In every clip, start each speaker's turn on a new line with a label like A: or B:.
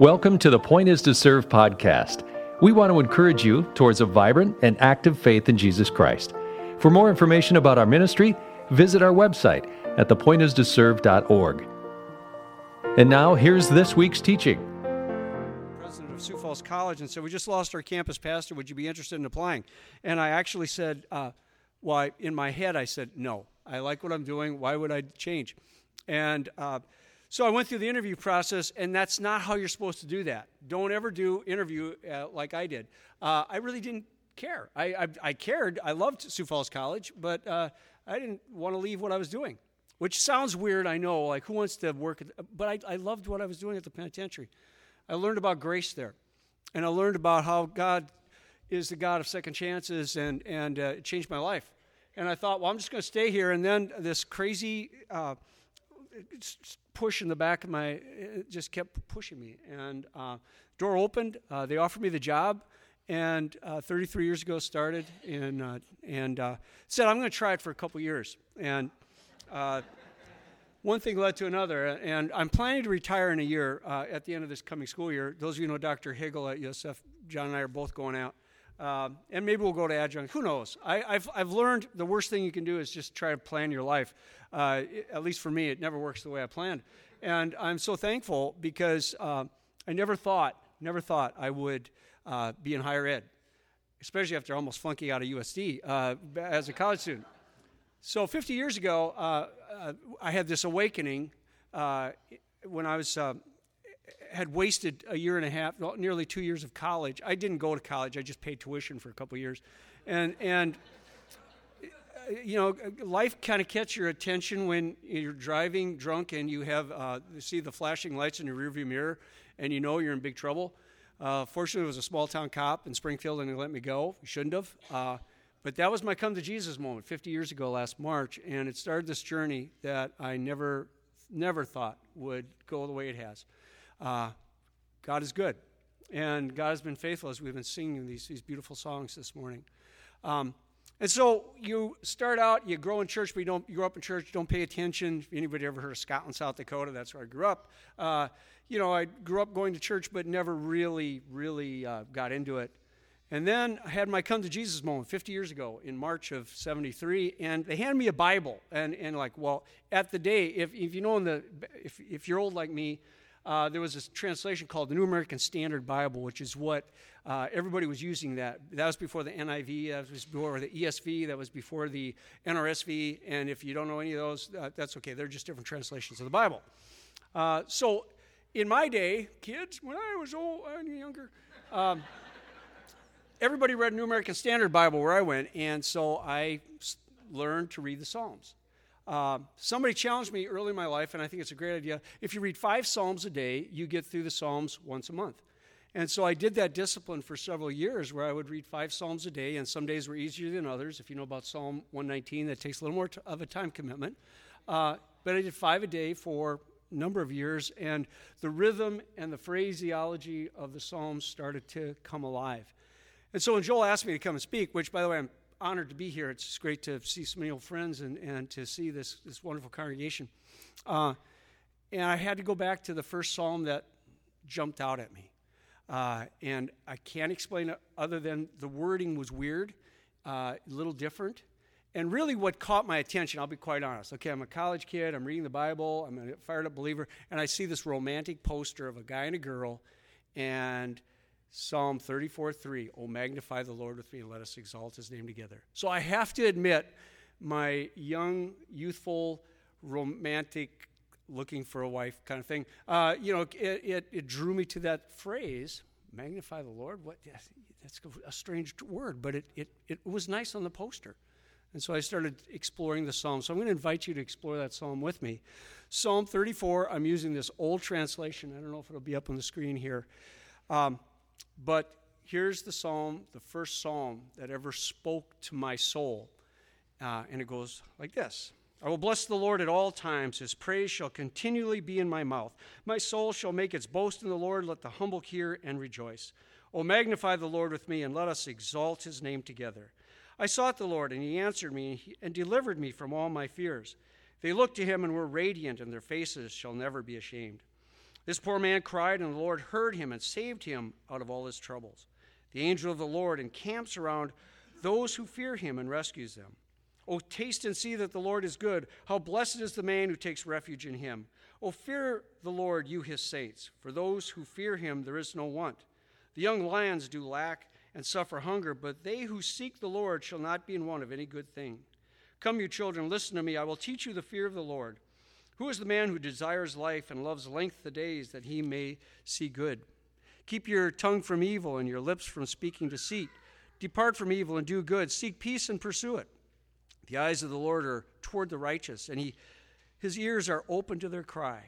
A: Welcome to the Point is to Serve podcast. We want to encourage you towards a vibrant and active faith in Jesus Christ. For more information about our ministry, visit our website at thepointistoserve.org. And now, here's this week's teaching.
B: President of Sioux Falls College and said, We just lost our campus pastor. Would you be interested in applying? And I actually said, uh, Well, in my head, I said, No. I like what I'm doing. Why would I change? And uh, so I went through the interview process, and that's not how you're supposed to do that. Don't ever do interview uh, like I did. Uh, I really didn't care. I, I, I, cared. I loved Sioux Falls College, but uh, I didn't want to leave what I was doing, which sounds weird, I know. Like, who wants to work? At, but I, I loved what I was doing at the penitentiary. I learned about grace there, and I learned about how God is the God of second chances, and, and uh, it changed my life. And I thought, well, I'm just going to stay here. And then this crazy uh, push in the back of my, just kept pushing me. And uh, door opened. Uh, they offered me the job and uh, 33 years ago started uh, and uh, said i'm going to try it for a couple years and one thing led to another and i'm planning to retire in a year uh, at the end of this coming school year those of you know dr higgle at usf john and i are both going out um, and maybe we'll go to adjunct. Who knows? I, have I've learned the worst thing you can do is just try to plan your life. Uh, at least for me it never works the way i planned. And i'm so thankful because i never thought never thought i would uh, be in higher ed, especially after almost flunking out of USD uh, as a college student. So 50 years ago, uh, uh I had this awakening uh, when I was uh, had wasted a year and a half, nearly two years of college. I didn't go to college; I just paid tuition for a couple years, and and you know, life kind of catches your attention when you're driving drunk and you have uh, you see the flashing lights in your rearview mirror, and you know you're in big trouble. Uh, fortunately, it was a small town cop in Springfield and he let me go. He shouldn't have. Uh, but that was my come to Jesus moment 50 years ago last March. And it started this journey that I never, never thought would go the way it has. Uh, God is good. And God has been faithful as we've been singing these, these beautiful songs this morning. Um, and so you start out, you grow in church, but you don't you grow up in church, don't pay attention. Anybody ever heard of Scotland, South Dakota? That's where I grew up. Uh, you know, I grew up going to church, but never really, really uh, got into it. And then I had my come to Jesus moment 50 years ago in March of 73, and they handed me a Bible. And, and like, well, at the day, if, if you know, in the, if, if you're old like me, uh, there was a translation called the New American Standard Bible, which is what uh, everybody was using. That that was before the NIV, that was before the ESV, that was before the NRSV. And if you don't know any of those, uh, that's okay. They're just different translations of the Bible. Uh, so in my day, kids, when I was old and younger, um, everybody read New American Standard Bible where I went, and so I learned to read the Psalms. Uh, somebody challenged me early in my life, and I think it's a great idea. If you read five Psalms a day, you get through the Psalms once a month. And so I did that discipline for several years where I would read five Psalms a day, and some days were easier than others. If you know about Psalm 119, that takes a little more t- of a time commitment. Uh, but I did five a day for a number of years, and the rhythm and the phraseology of the Psalms started to come alive. And so when Joel asked me to come and speak, which, by the way, I'm honored to be here, it's great to see so many old friends and, and to see this, this wonderful congregation. Uh, and I had to go back to the first psalm that jumped out at me. Uh, and I can't explain it other than the wording was weird, uh, a little different. And really, what caught my attention, I'll be quite honest. Okay, I'm a college kid, I'm reading the Bible, I'm a fired up believer, and I see this romantic poster of a guy and a girl, and Psalm 34 3, Oh, magnify the Lord with me and let us exalt his name together. So I have to admit, my young, youthful, romantic, looking for a wife kind of thing, uh, you know, it, it, it, drew me to that phrase, magnify the Lord. What? That's a strange word, but it, it, it was nice on the poster. And so I started exploring the psalm. So I'm going to invite you to explore that psalm with me. Psalm 34, I'm using this old translation. I don't know if it'll be up on the screen here. Um, but here's the psalm, the first psalm that ever spoke to my soul. Uh, and it goes like this I will bless the Lord at all times. His praise shall continually be in my mouth. My soul shall make its boast in the Lord. Let the humble hear and rejoice. O magnify the Lord with me, and let us exalt his name together. I sought the Lord, and he answered me and delivered me from all my fears. They looked to him and were radiant, and their faces shall never be ashamed. This poor man cried, and the Lord heard him and saved him out of all his troubles. The angel of the Lord encamps around those who fear him and rescues them. Oh, taste and see that the Lord is good. How blessed is the man who takes refuge in him. Oh, fear the Lord, you his saints. For those who fear him, there is no want. The young lions do lack and suffer hunger, but they who seek the Lord shall not be in want of any good thing. Come, you children, listen to me. I will teach you the fear of the Lord. Who is the man who desires life and loves length of days that he may see good? Keep your tongue from evil and your lips from speaking deceit. Depart from evil and do good. Seek peace and pursue it. The eyes of the Lord are toward the righteous, and he, his ears are open to their cry.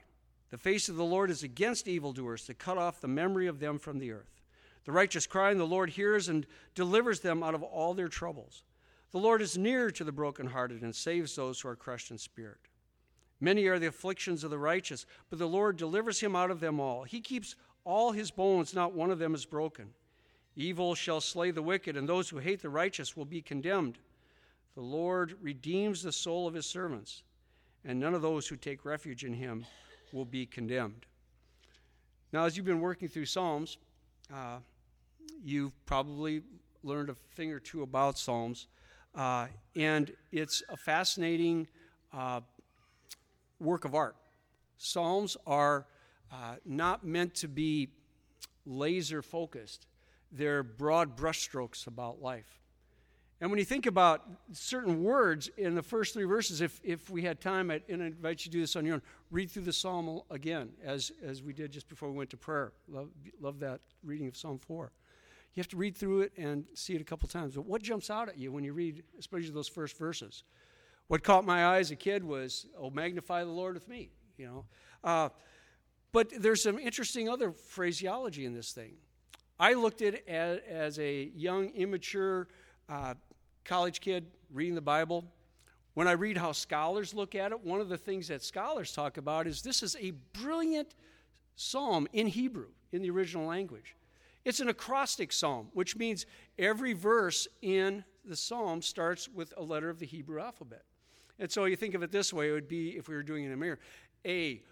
B: The face of the Lord is against evildoers to cut off the memory of them from the earth. The righteous cry, and the Lord hears and delivers them out of all their troubles. The Lord is near to the brokenhearted and saves those who are crushed in spirit. Many are the afflictions of the righteous, but the Lord delivers him out of them all. He keeps all his bones, not one of them is broken. Evil shall slay the wicked, and those who hate the righteous will be condemned. The Lord redeems the soul of his servants, and none of those who take refuge in him will be condemned. Now, as you've been working through Psalms, uh, you've probably learned a thing or two about Psalms, uh, and it's a fascinating uh, work of art. Psalms are uh, not meant to be laser focused, they're broad brushstrokes about life. And when you think about certain words in the first three verses, if, if we had time, I'd, and I invite you to do this on your own, read through the psalm again, as, as we did just before we went to prayer. Love, love that reading of Psalm 4. You have to read through it and see it a couple times. But what jumps out at you when you read, especially those first verses? What caught my eye as a kid was, "Oh, magnify the Lord with me," you know. Uh, but there's some interesting other phraseology in this thing. I looked at it as, as a young, immature uh, college kid reading the Bible. When I read how scholars look at it, one of the things that scholars talk about is this is a brilliant psalm in Hebrew, in the original language. It's an acrostic psalm, which means every verse in the psalm starts with a letter of the Hebrew alphabet. And so you think of it this way it would be if we were doing it in a mirror A,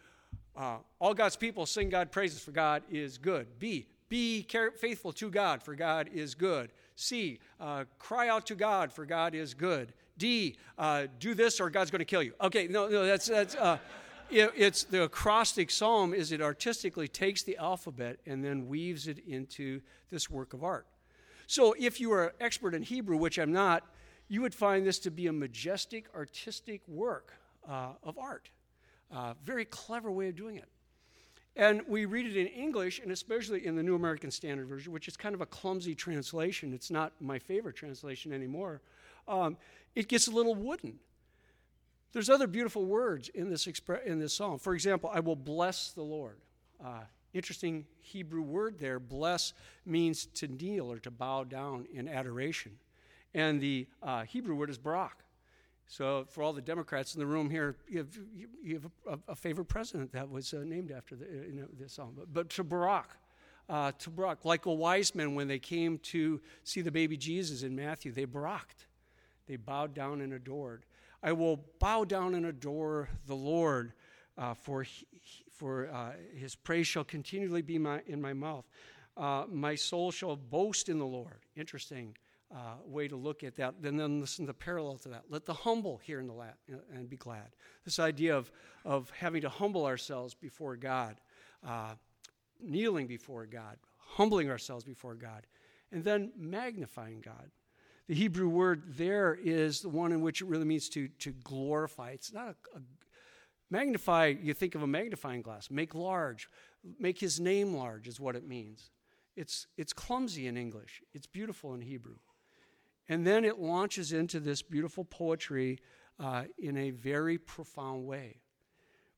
B: uh, all God's people sing God praises for God is good. B, be faithful to God for God is good. C, uh, cry out to God for God is good. D, uh, do this or God's going to kill you. Okay, no, no, that's, that's, uh, it, it's the acrostic psalm is it artistically takes the alphabet and then weaves it into this work of art. So if you are an expert in Hebrew, which I'm not, you would find this to be a majestic, artistic work uh, of art. Uh, very clever way of doing it. And we read it in English, and especially in the New American Standard Version, which is kind of a clumsy translation. It's not my favorite translation anymore. Um, it gets a little wooden. There's other beautiful words in this, expre- in this psalm. For example, I will bless the Lord. Uh, interesting Hebrew word there. Bless means to kneel or to bow down in adoration. And the uh, Hebrew word is barak. So, for all the Democrats in the room here, you have, you have a, a, favorite president that was uh, named after the, you know, this song. But, but to Barak, uh, to Barak, like the wise men when they came to see the baby Jesus in Matthew, they baraked. They bowed down and adored. I will bow down and adore the Lord, uh, for, he, for uh, his praise shall continually be my, in my mouth. Uh, my soul shall boast in the Lord. Interesting uh, way to look at that. And then listen to the parallel to that. Let the humble hear in the lat and be glad. This idea of, of having to humble ourselves before God, uh, kneeling before God, humbling ourselves before God, and then magnifying God. The Hebrew word there is the one in which it really means to, to glorify. It's not a, a magnify, you think of a magnifying glass, make large, make his name large is what it means. It's, it's clumsy in English, it's beautiful in Hebrew. And then it launches into this beautiful poetry uh, in a very profound way.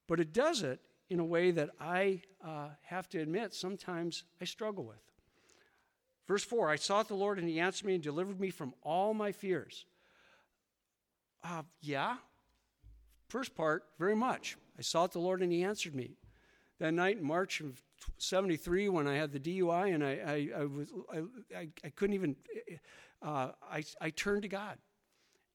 B: But it does it in a way that I uh, have to admit sometimes I struggle with. Verse 4 I sought the Lord, and he answered me and delivered me from all my fears. Uh, yeah. First part, very much. I sought the Lord, and he answered me. That night in March of 73, when I had the DUI, and I, I, I was, I, I couldn't even uh, I, I turned to God.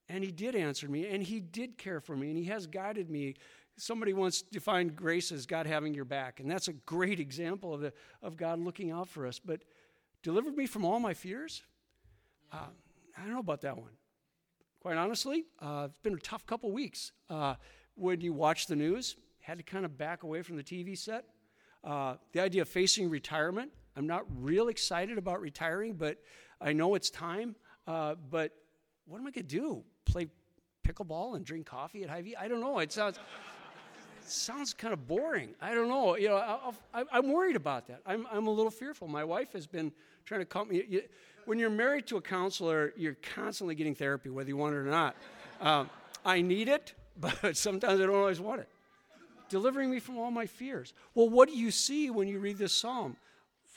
B: And He did answer me, and He did care for me, and He has guided me Somebody once defined grace as God having your back, and that's a great example of, the, of God looking out for us. But delivered me from all my fears? Uh, I don't know about that one. Quite honestly, uh, it's been a tough couple weeks. Uh, when you watch the news, had to kind of back away from the TV set. Uh, the idea of facing retirement, I'm not real excited about retiring, but I know it's time. Uh, but what am I going to do? Play pickleball and drink coffee at Hy-Vee? I don't know. It sounds sounds kind of boring. I don't know. You know, i am worried about that. I'm, I'm a little fearful. My wife has been trying to calm me. You, when you're married to a counselor, you're constantly getting therapy, whether you want it or not. Um, I need it, but sometimes I don't always want it. Delivering me from all my fears. Well, what do you see when you read this psalm?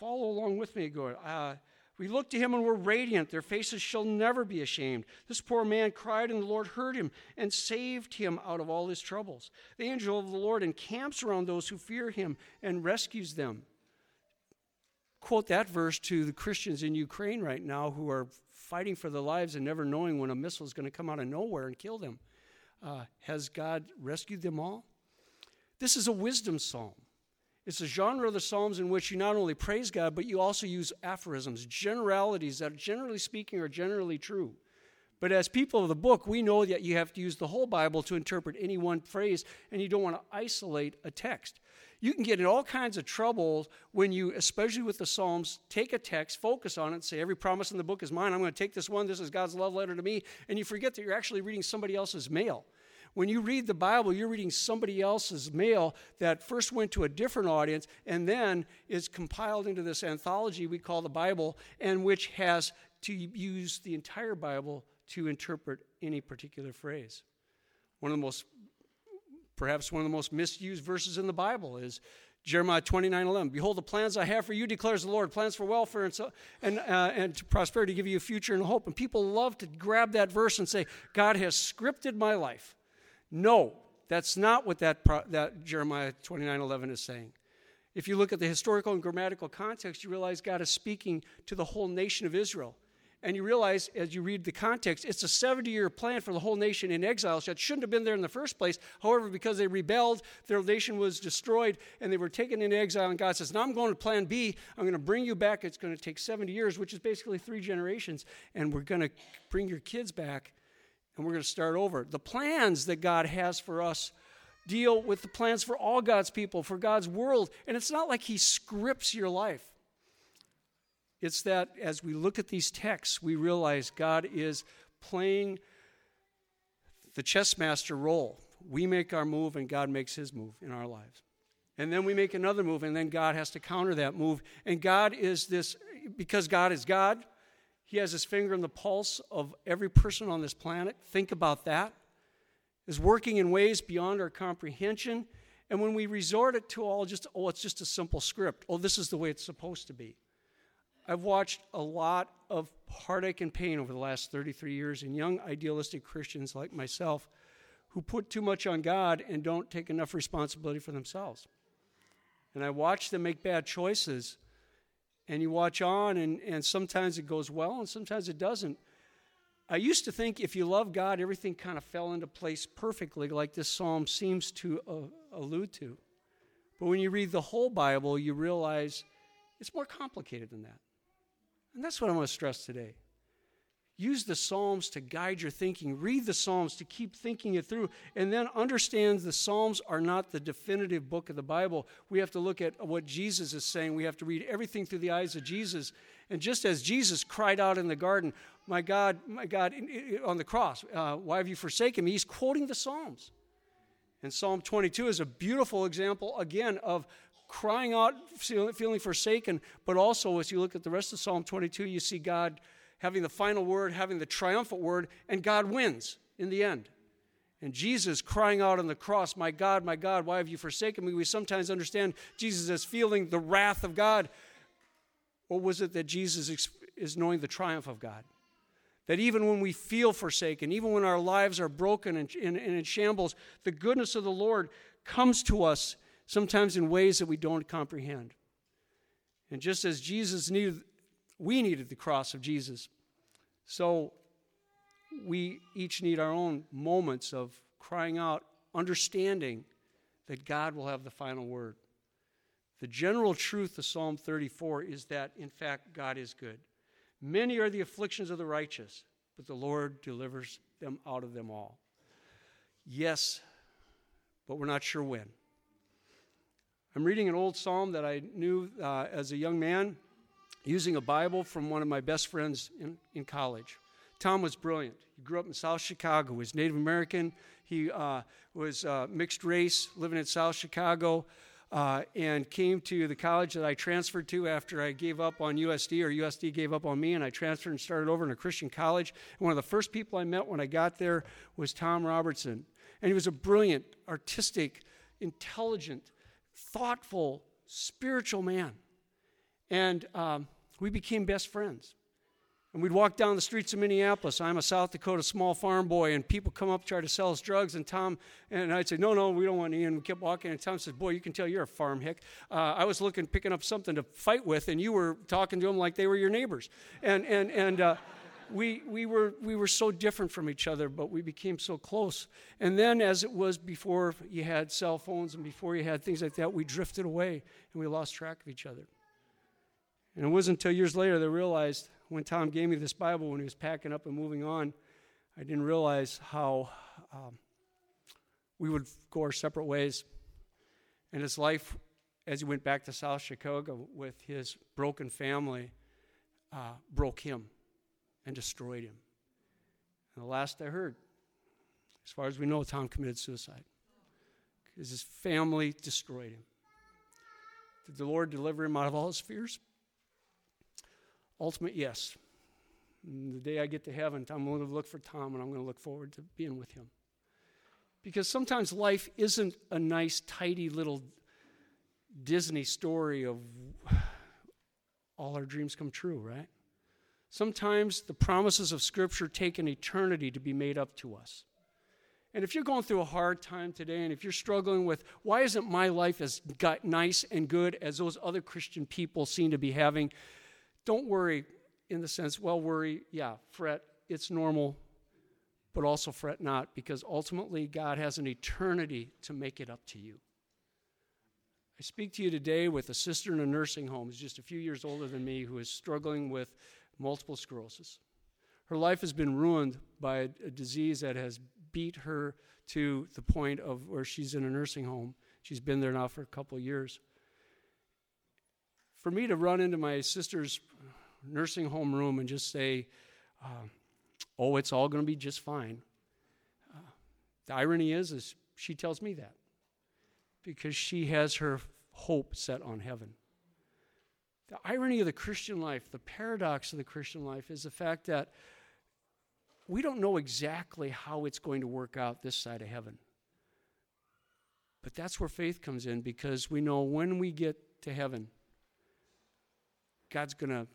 B: Follow along with me. Go. Uh, we look to him and we're radiant. Their faces shall never be ashamed. This poor man cried, and the Lord heard him and saved him out of all his troubles. The angel of the Lord encamps around those who fear him and rescues them. Quote that verse to the Christians in Ukraine right now who are fighting for their lives and never knowing when a missile is going to come out of nowhere and kill them. Uh, has God rescued them all? This is a wisdom psalm. It's a genre of the Psalms in which you not only praise God, but you also use aphorisms, generalities that, generally speaking, are generally true. But as people of the book, we know that you have to use the whole Bible to interpret any one phrase, and you don't want to isolate a text. You can get in all kinds of trouble when you, especially with the Psalms, take a text, focus on it, say, Every promise in the book is mine. I'm going to take this one. This is God's love letter to me. And you forget that you're actually reading somebody else's mail. When you read the Bible, you're reading somebody else's mail that first went to a different audience and then is compiled into this anthology we call the Bible, and which has to use the entire Bible to interpret any particular phrase. One of the most, perhaps one of the most misused verses in the Bible is Jeremiah 29 11. Behold, the plans I have for you, declares the Lord, plans for welfare and, so, and, uh, and to prosperity, to give you a future and hope. And people love to grab that verse and say, God has scripted my life. No, that's not what that, that Jeremiah 29 11 is saying. If you look at the historical and grammatical context, you realize God is speaking to the whole nation of Israel. And you realize as you read the context, it's a 70 year plan for the whole nation in exile that shouldn't have been there in the first place. However, because they rebelled, their nation was destroyed and they were taken into exile. And God says, Now I'm going to plan B. I'm going to bring you back. It's going to take 70 years, which is basically three generations. And we're going to bring your kids back and we're going to start over. The plans that God has for us deal with the plans for all God's people, for God's world. And it's not like He scripts your life. It's that as we look at these texts, we realize God is playing the chess master role. We make our move, and God makes His move in our lives. And then we make another move, and then God has to counter that move. And God is this, because God is God, he has his finger on the pulse of every person on this planet. Think about that. Is working in ways beyond our comprehension. And when we resort it to all just, oh, it's just a simple script. Oh, this is the way it's supposed to be. I've watched a lot of heartache and pain over the last 33 years in young idealistic Christians like myself who put too much on God and don't take enough responsibility for themselves. And I watch them make bad choices and you watch on, and, and sometimes it goes well, and sometimes it doesn't. I used to think if you love God, everything kind of fell into place perfectly, like this psalm seems to uh, allude to. But when you read the whole Bible, you realize it's more complicated than that. And that's what I want to stress today. Use the Psalms to guide your thinking. Read the Psalms to keep thinking it through. And then understand the Psalms are not the definitive book of the Bible. We have to look at what Jesus is saying. We have to read everything through the eyes of Jesus. And just as Jesus cried out in the garden, My God, my God, on the cross, uh, why have you forsaken me? He's quoting the Psalms. And Psalm 22 is a beautiful example, again, of crying out, feeling forsaken, but also as you look at the rest of Psalm 22, you see God having the final word, having the triumphant word, and God wins in the end. And Jesus crying out on the cross, My God, my God, why have you forsaken me? We sometimes understand Jesus as feeling the wrath of God. Or was it that Jesus is knowing the triumph of God? That even when we feel forsaken, even when our lives are broken and, and, and in shambles, the goodness of the Lord comes to us sometimes in ways that we don't comprehend. And just as Jesus needed we needed the cross of Jesus. So we each need our own moments of crying out, understanding that God will have the final word. The general truth of Psalm 34 is that, in fact, God is good. Many are the afflictions of the righteous, but the Lord delivers them out of them all. Yes, but we're not sure when. I'm reading an old psalm that I knew uh, as a young man using a Bible from one of my best friends in, in college. Tom was brilliant. He grew up in South Chicago. He was Native American. He uh, was uh, mixed race, living in South Chicago, uh, and came to the college that I transferred to after I gave up on USD, or USD gave up on me, and I transferred and started over in a Christian college. And one of the first people I met when I got there was Tom Robertson. And he was a brilliant, artistic, intelligent, thoughtful, spiritual man. And um, we became best friends. And we'd walk down the streets of Minneapolis. I'm a South Dakota small farm boy, and people come up try to sell us drugs. And Tom and I'd say, "No, no, we don't want any." And we kept walking. And Tom says, "Boy, you can tell you're a farm hick." Uh, I was looking, picking up something to fight with, and you were talking to them like they were your neighbors. And and and uh, we we were we were so different from each other, but we became so close. And then, as it was before you had cell phones and before you had things like that, we drifted away and we lost track of each other. And it wasn't until years later that I realized when Tom gave me this Bible when he was packing up and moving on, I didn't realize how um, we would go our separate ways. And his life, as he went back to South Chicago with his broken family, uh, broke him and destroyed him. And the last I heard, as far as we know, Tom committed suicide because his family destroyed him. Did the Lord deliver him out of all his fears? Ultimate yes. And the day I get to heaven, I'm going to look for Tom and I'm going to look forward to being with him. Because sometimes life isn't a nice, tidy little Disney story of all our dreams come true, right? Sometimes the promises of Scripture take an eternity to be made up to us. And if you're going through a hard time today, and if you're struggling with why isn't my life as nice and good as those other Christian people seem to be having, don't worry in the sense, well, worry, yeah, fret, it's normal, but also fret not, because ultimately God has an eternity to make it up to you. I speak to you today with a sister in a nursing home who's just a few years older than me who is struggling with multiple sclerosis. Her life has been ruined by a, a disease that has beat her to the point of where she's in a nursing home. She's been there now for a couple of years for me to run into my sister's nursing home room and just say, uh, "Oh, it's all going to be just fine." Uh, the irony is, is she tells me that because she has her hope set on heaven. The irony of the Christian life, the paradox of the Christian life, is the fact that we don't know exactly how it's going to work out this side of heaven. But that's where faith comes in because we know when we get to heaven, God's going to,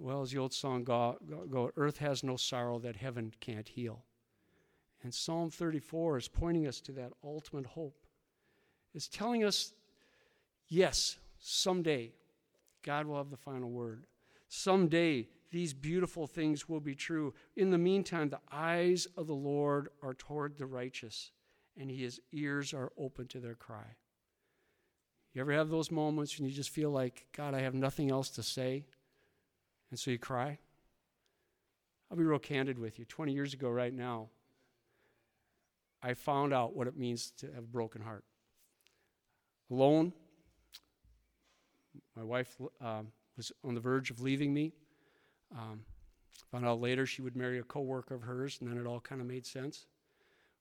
B: well, as the old song go, go, earth has no sorrow that heaven can't heal. And Psalm 34 is pointing us to that ultimate hope. It's telling us, yes, someday God will have the final word. Someday these beautiful things will be true. In the meantime, the eyes of the Lord are toward the righteous, and his ears are open to their cry. You ever have those moments when you just feel like, God, I have nothing else to say? And so you cry? I'll be real candid with you. 20 years ago, right now, I found out what it means to have a broken heart. Alone, my wife uh, was on the verge of leaving me. Um, found out later she would marry a coworker of hers, and then it all kind of made sense.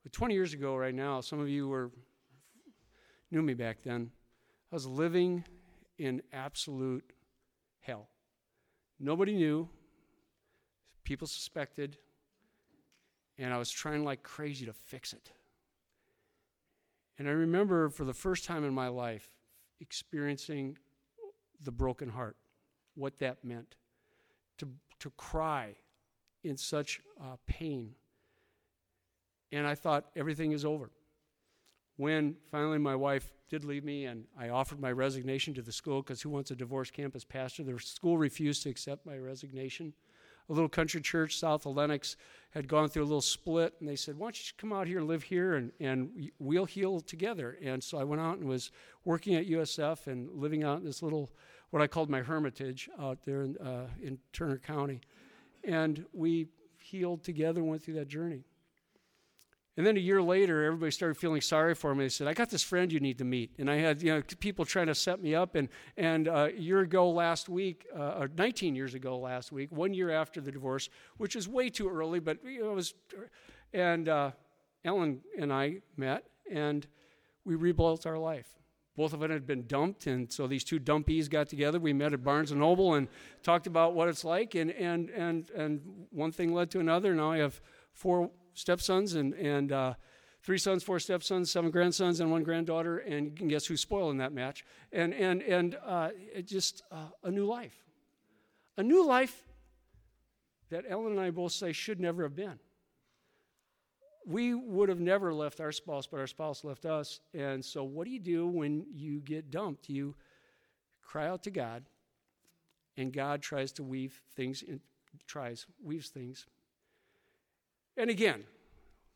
B: But 20 years ago, right now, some of you were knew me back then. I was living in absolute hell. Nobody knew, people suspected, and I was trying like crazy to fix it. And I remember for the first time in my life experiencing the broken heart, what that meant. To, to cry in such uh, pain. And I thought everything is over. When finally my wife did leave me and I offered my resignation to the school because who wants a divorced campus pastor? The school refused to accept my resignation. a little country church south of Lennox had gone through a little split, and they said, Why don't you come out here and live here and, and we'll heal together? And so I went out and was working at USF and living out in this little, what I called my hermitage out there in, uh, in Turner County. And we healed together and went through that journey. And then a year later, everybody started feeling sorry for me. They said, I got this friend you need to meet. And I had you know, people trying to set me up. And, and uh, a year ago last week, uh, or 19 years ago last week, one year after the divorce, which is way too early, but you know, it was. And uh, Ellen and I met, and we rebuilt our life. Both of us had been dumped, and so these two dumpies got together. We met at Barnes and Noble and talked about what it's like, and and and and one thing led to another. Now I have four stepsons and, and uh, three sons, four stepsons, seven grandsons, and one granddaughter. And you can guess who's spoiling that match. And, and, and uh, just uh, a new life. A new life that Ellen and I both say should never have been. We would have never left our spouse, but our spouse left us. And so, what do you do when you get dumped? You cry out to God, and God tries to weave things, in, tries, weaves things and again,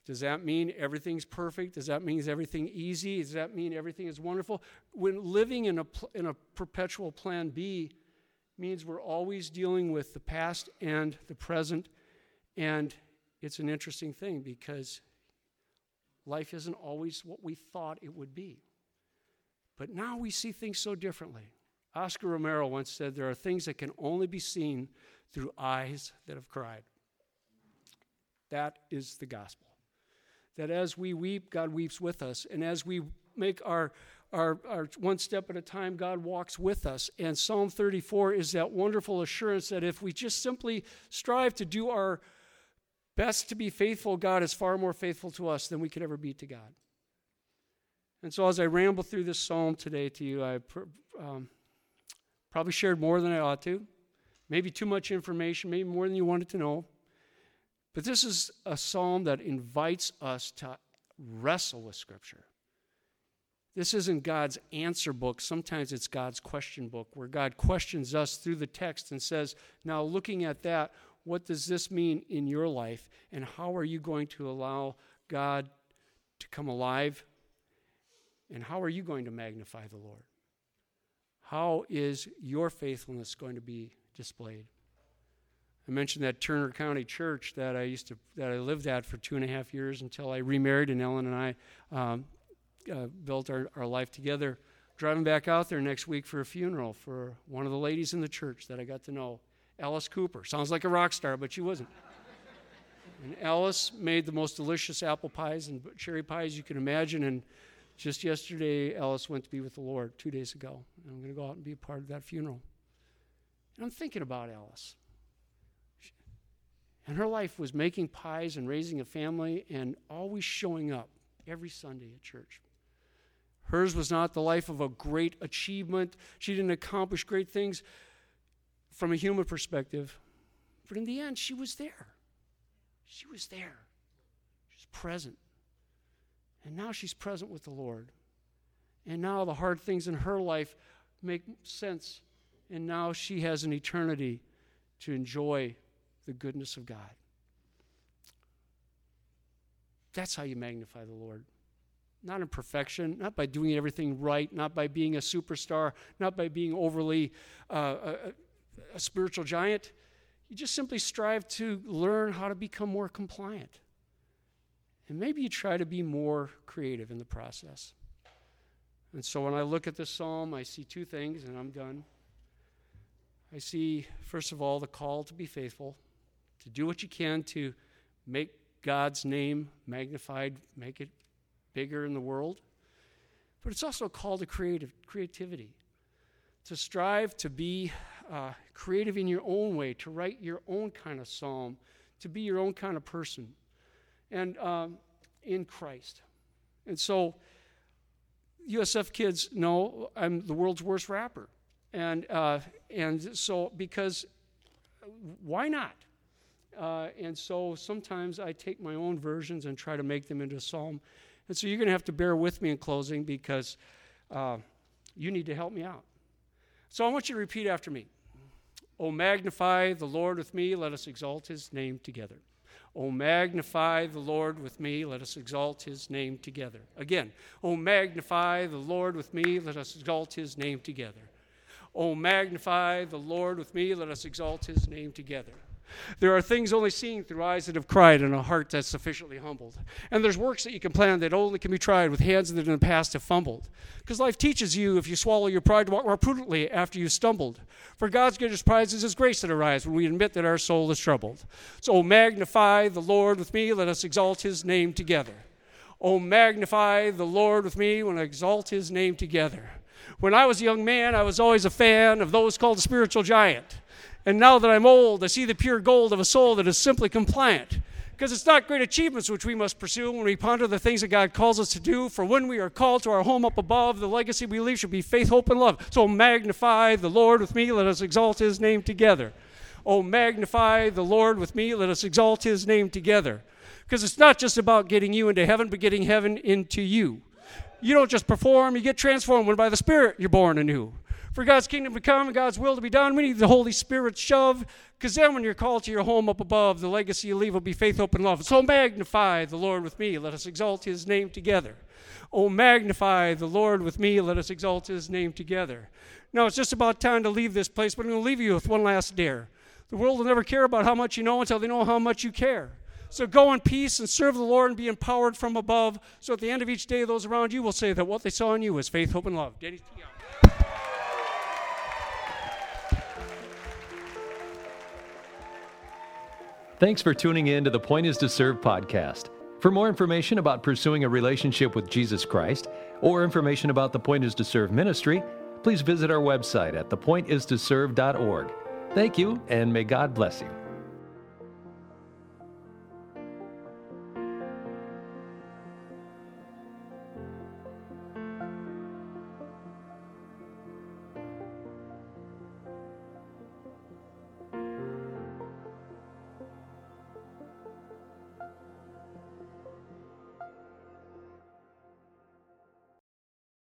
B: does that mean everything's perfect? Does that mean everything easy? Does that mean everything is wonderful? When living in a, in a perpetual plan B means we're always dealing with the past and the present. And it's an interesting thing because life isn't always what we thought it would be. But now we see things so differently. Oscar Romero once said there are things that can only be seen through eyes that have cried. That is the gospel. That as we weep, God weeps with us. And as we make our, our, our one step at a time, God walks with us. And Psalm 34 is that wonderful assurance that if we just simply strive to do our best to be faithful, God is far more faithful to us than we could ever be to God. And so, as I ramble through this psalm today to you, I um, probably shared more than I ought to, maybe too much information, maybe more than you wanted to know. But this is a psalm that invites us to wrestle with Scripture. This isn't God's answer book. Sometimes it's God's question book, where God questions us through the text and says, Now, looking at that, what does this mean in your life? And how are you going to allow God to come alive? And how are you going to magnify the Lord? How is your faithfulness going to be displayed? I mentioned that Turner County church that I used to that I lived at for two and a half years until I remarried and Ellen and I um, uh, built our, our life together. Driving back out there next week for a funeral for one of the ladies in the church that I got to know, Alice Cooper. Sounds like a rock star, but she wasn't. and Alice made the most delicious apple pies and cherry pies you can imagine. And just yesterday, Alice went to be with the Lord two days ago. And I'm going to go out and be a part of that funeral. And I'm thinking about Alice. And her life was making pies and raising a family and always showing up every Sunday at church. Hers was not the life of a great achievement. She didn't accomplish great things from a human perspective. But in the end, she was there. She was there. She was present. And now she's present with the Lord. And now the hard things in her life make sense. And now she has an eternity to enjoy the goodness of God. That's how you magnify the Lord. Not in perfection, not by doing everything right, not by being a superstar, not by being overly uh, a, a spiritual giant. You just simply strive to learn how to become more compliant. And maybe you try to be more creative in the process. And so when I look at this psalm, I see two things, and I'm done. I see, first of all, the call to be faithful to do what you can to make God's name magnified, make it bigger in the world. But it's also a call to creative, creativity, to strive to be uh, creative in your own way, to write your own kind of psalm, to be your own kind of person, and um, in Christ. And so, USF kids know I'm the world's worst rapper, and uh, and so because why not? Uh, and so sometimes I take my own versions and try to make them into a psalm. And so you're going to have to bear with me in closing because uh, you need to help me out. So I want you to repeat after me Oh, magnify the Lord with me. Let us exalt his name together. Oh, magnify the Lord with me. Let us exalt his name together. Again. Oh, magnify the Lord with me. Let us exalt his name together. Oh, magnify the Lord with me. Let us exalt his name together. There are things only seen through eyes that have cried and a heart that's sufficiently humbled. And there's works that you can plan that only can be tried with hands that in the past have fumbled. Because life teaches you, if you swallow your pride, to walk more prudently after you've stumbled. For God's greatest prize is His grace that arises when we admit that our soul is troubled. So magnify the Lord with me. Let us exalt His name together. Oh, magnify the Lord with me when I exalt His name together. When I was a young man, I was always a fan of those called the spiritual giant. And now that I'm old, I see the pure gold of a soul that is simply compliant. Because it's not great achievements which we must pursue when we ponder the things that God calls us to do. For when we are called to our home up above, the legacy we leave should be faith, hope, and love. So magnify the Lord with me. Let us exalt his name together. Oh, magnify the Lord with me. Let us exalt his name together. Because it's not just about getting you into heaven, but getting heaven into you. You don't just perform, you get transformed when by the Spirit you're born anew for God's kingdom to come and God's will to be done, we need the Holy Spirit shove. Because then, when you're called to your home up above, the legacy you leave will be faith, hope, and love. So magnify the Lord with me. Let us exalt his name together. Oh, magnify the Lord with me. Let us exalt his name together. Now, it's just about time to leave this place, but I'm going to leave you with one last dare. The world will never care about how much you know until they know how much you care. So go in peace and serve the Lord and be empowered from above. So at the end of each day, those around you will say that what they saw in you was faith, hope, and love. Denny's
A: Thanks for tuning in to the Point is to Serve podcast. For more information about pursuing a relationship with Jesus Christ or information about the Point is to Serve ministry, please visit our website at thepointistoserve.org. Thank you, and may God bless you.